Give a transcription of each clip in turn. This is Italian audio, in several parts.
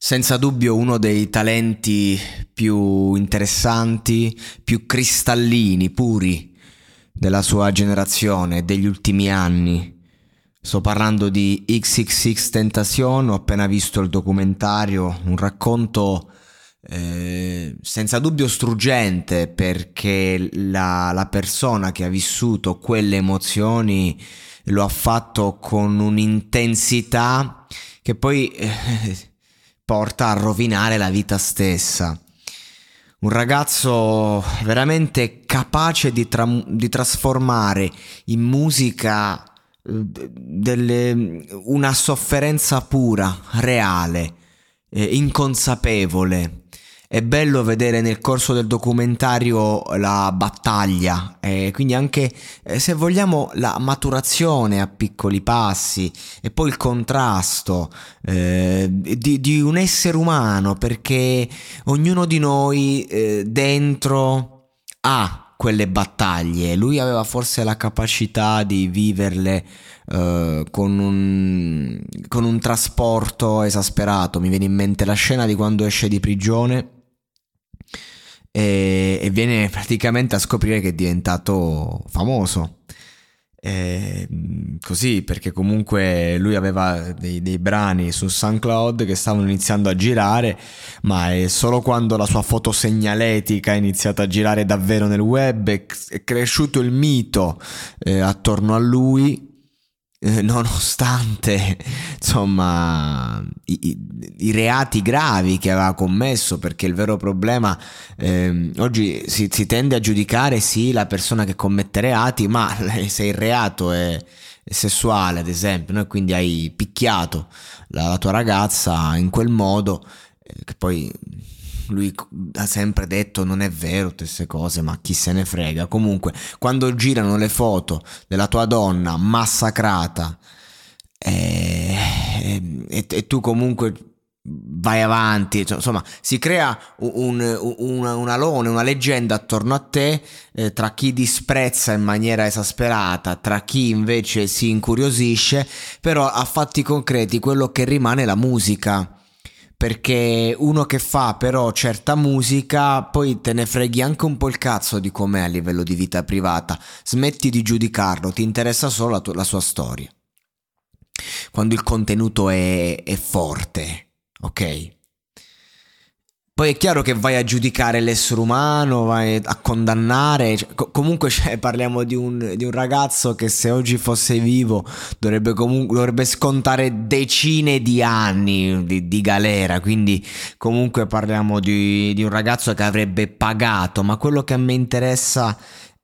Senza dubbio uno dei talenti più interessanti, più cristallini, puri della sua generazione, degli ultimi anni. Sto parlando di XXX Tentacion, ho appena visto il documentario, un racconto eh, senza dubbio struggente perché la, la persona che ha vissuto quelle emozioni lo ha fatto con un'intensità che poi eh, porta a rovinare la vita stessa. Un ragazzo veramente capace di, tra- di trasformare in musica eh, delle, una sofferenza pura, reale, eh, inconsapevole. È bello vedere nel corso del documentario la battaglia, e quindi anche eh, se vogliamo la maturazione a piccoli passi e poi il contrasto eh, di, di, un essere umano, perché ognuno di noi eh, dentro ha quelle battaglie, lui aveva forse la capacità di viverle Uh, con, un, con un trasporto esasperato. Mi viene in mente la scena di quando esce di prigione e, e viene praticamente a scoprire che è diventato famoso. E, così perché comunque lui aveva dei, dei, brani su SoundCloud che stavano iniziando a girare ma è solo quando la sua foto segnaletica ha iniziato a girare davvero nel web è, è cresciuto il mito eh, attorno a lui eh, nonostante insomma i, i, i, reati gravi che aveva commesso perché il vero problema eh, oggi si, si, tende a giudicare sì la persona che commette reati ma se il reato è, è sessuale ad esempio no? quindi hai picchiato la, la, tua ragazza in quel modo eh, che poi lui ha sempre detto non è vero queste cose, ma chi se ne frega. Comunque, quando girano le foto della tua donna massacrata e, e, e tu comunque vai avanti, cioè, insomma, si crea un, un, un, alone, una leggenda attorno a te eh, tra chi disprezza in maniera esasperata, tra chi invece si incuriosisce, però a fatti concreti quello che rimane è la musica perché uno che fa però certa musica poi te ne freghi anche un po' il cazzo di com'è a livello di vita privata, smetti di giudicarlo, ti interessa solo la, tua, la sua storia. Quando il contenuto è, è forte, ok? Poi è chiaro che vai a giudicare l'essere umano, vai a condannare. Cioè, co- comunque cioè, parliamo di un, di un, ragazzo che se oggi fosse vivo dovrebbe, comunque, dovrebbe scontare decine di anni di, di galera. Quindi comunque parliamo di, di un ragazzo che avrebbe pagato. Ma quello che a me interessa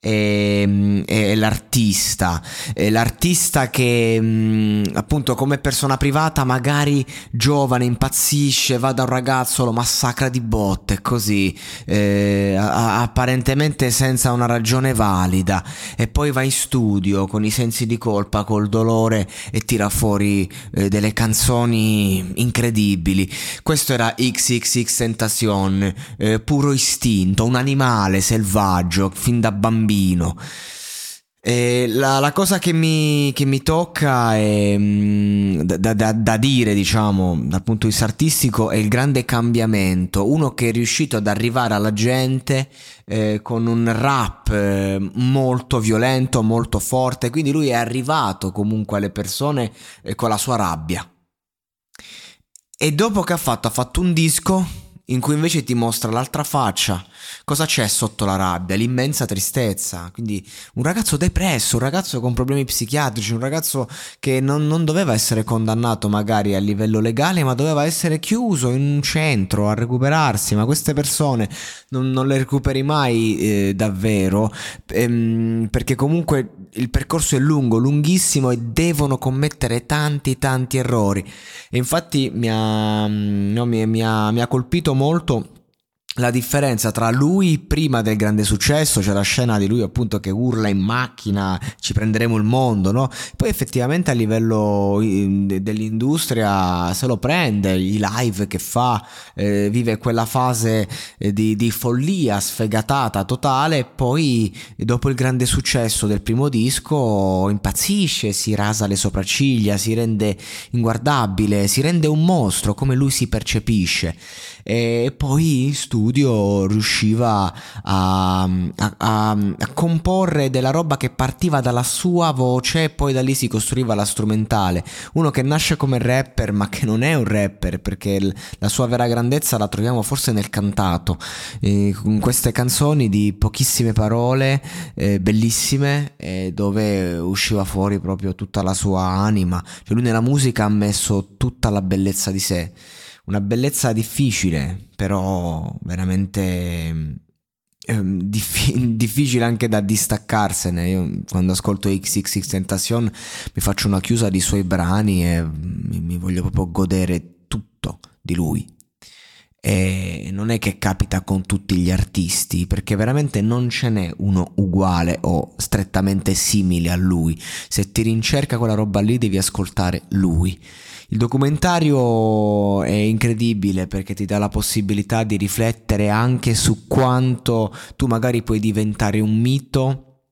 è, è l'artista, è l'artista che mm, appunto come persona privata magari giovane impazzisce, va da un ragazzo, lo massacra di botte così, eh, apparentemente senza una ragione valida. E poi va in studio con i sensi di colpa, col dolore e tira fuori eh, delle canzoni incredibili. Questo era XXX Tentacion, eh, puro istinto, un animale selvaggio fin da bambino bambino. La, la, cosa che mi, che mi tocca è, mm, da, da, da, dire, diciamo, dal punto di vista artistico, è il grande cambiamento. Uno che è riuscito ad arrivare alla gente eh, con un rap eh, molto violento, molto forte. Quindi lui è arrivato comunque alle persone eh, con la sua rabbia. E dopo che ha fatto, ha fatto un disco in cui invece ti mostra l'altra faccia. Cosa c'è sotto la rabbia? L'immensa tristezza. Quindi un ragazzo depresso, un ragazzo con problemi psichiatrici, un ragazzo che non, non, doveva essere condannato magari a livello legale, ma doveva essere chiuso in un centro a recuperarsi. Ma queste persone non, non le recuperi mai eh, davvero, ehm, perché comunque il percorso è lungo, lunghissimo e devono commettere tanti tanti errori. E infatti mi ha, no, mi, mi ha, mi ha colpito molto la differenza tra lui prima del grande successo, c'è la scena di lui appunto che urla in macchina, ci prenderemo il mondo, no? Poi effettivamente a livello dell'industria se lo prende, i live che fa, eh, vive quella fase eh, di, di, follia sfegatata totale e poi dopo il grande successo del primo disco impazzisce, si rasa le sopracciglia, si rende inguardabile, si rende un mostro come lui si percepisce e poi in studio riusciva a, a, a, a, comporre della roba che partiva dalla sua voce e poi da lì si costruiva la strumentale. Uno che nasce come rapper ma che non è un rapper perché l- la sua vera grandezza la troviamo forse nel cantato, eh, con queste canzoni di pochissime parole, eh, bellissime, eh, dove usciva fuori proprio tutta la sua anima. Cioè lui nella musica ha messo tutta la bellezza di sé una bellezza difficile, però veramente eh, diff- difficile anche da distaccarsene. Io quando ascolto XXX Tentation mi faccio una chiusa di suoi brani e mi, mi voglio proprio godere tutto di lui. E non è che capita con tutti gli artisti, perché veramente non ce n'è uno uguale o strettamente simile a lui. Se ti rincerca quella roba lì devi ascoltare lui. Il documentario è incredibile perché ti dà la possibilità di riflettere anche su quanto tu magari puoi diventare un mito,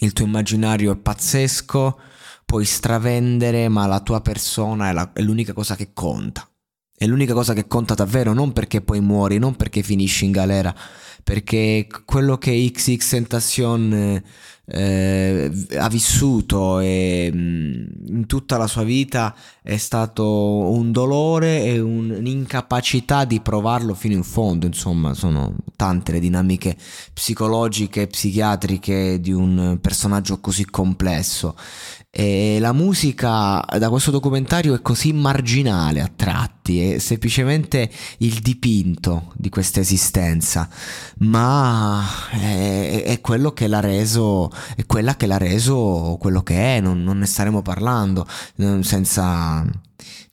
il tuo immaginario è pazzesco, puoi stravendere, ma la tua persona è, la, è l'unica cosa che conta. È l'unica cosa che conta davvero, non perché poi muori, non perché finisci in galera, perché quello che XX Tentacion eh, ha vissuto e mm, in tutta la sua vita è stato un dolore e un, un'incapacità di provarlo fino in fondo, insomma sono tante le dinamiche psicologiche e psichiatriche di un personaggio così complesso. E la musica da questo documentario è così marginale a tratti, è semplicemente il dipinto di questa esistenza, ma è, è quello che l'ha reso, è quella che l'ha reso quello che è, non, non ne staremo parlando senza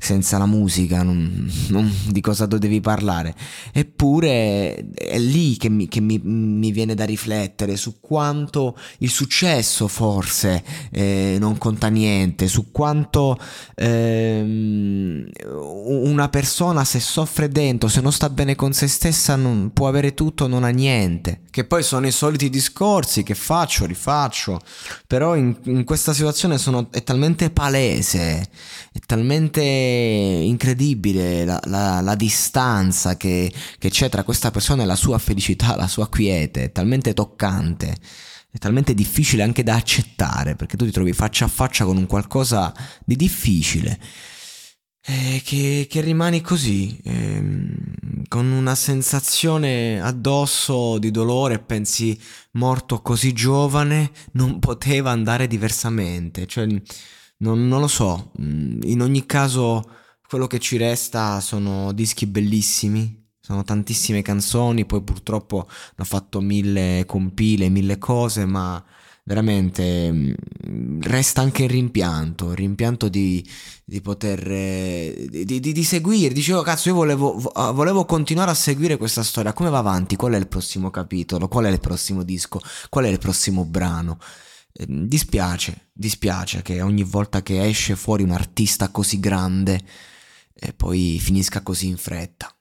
senza la musica, non, non, di cosa dovevi parlare. Eppure è lì che, mi, che mi, mi, viene da riflettere su quanto il successo forse eh, non conta niente, su quanto eh, una persona se soffre dentro, se non sta bene con se stessa, non, può avere tutto, non ha niente. Che poi sono i soliti discorsi che faccio, rifaccio, però in, in questa situazione sono, è talmente palese, è talmente incredibile la, la, la distanza che, che c'è tra questa persona e la sua felicità, la sua quiete, è talmente toccante è talmente difficile anche da accettare perché tu ti trovi faccia a faccia con un qualcosa di difficile eh, che, che, rimani così ehm, con una sensazione addosso di dolore pensi morto così giovane non poteva andare diversamente. Cioè non, non lo so, mm, in ogni caso quello che ci resta sono dischi bellissimi, sono tantissime canzoni, poi purtroppo hanno fatto mille compile, mille cose, ma veramente mm, resta anche il rimpianto, il rimpianto di, di poter di, di, di, seguire. Dicevo, cazzo, io volevo, volevo continuare a seguire questa storia. Come va avanti? Qual è il prossimo capitolo? Qual è il prossimo disco? Qual è il prossimo brano? Ehm, dispiace, dispiace che ogni volta che esce fuori un artista così grande e poi finisca così in fretta.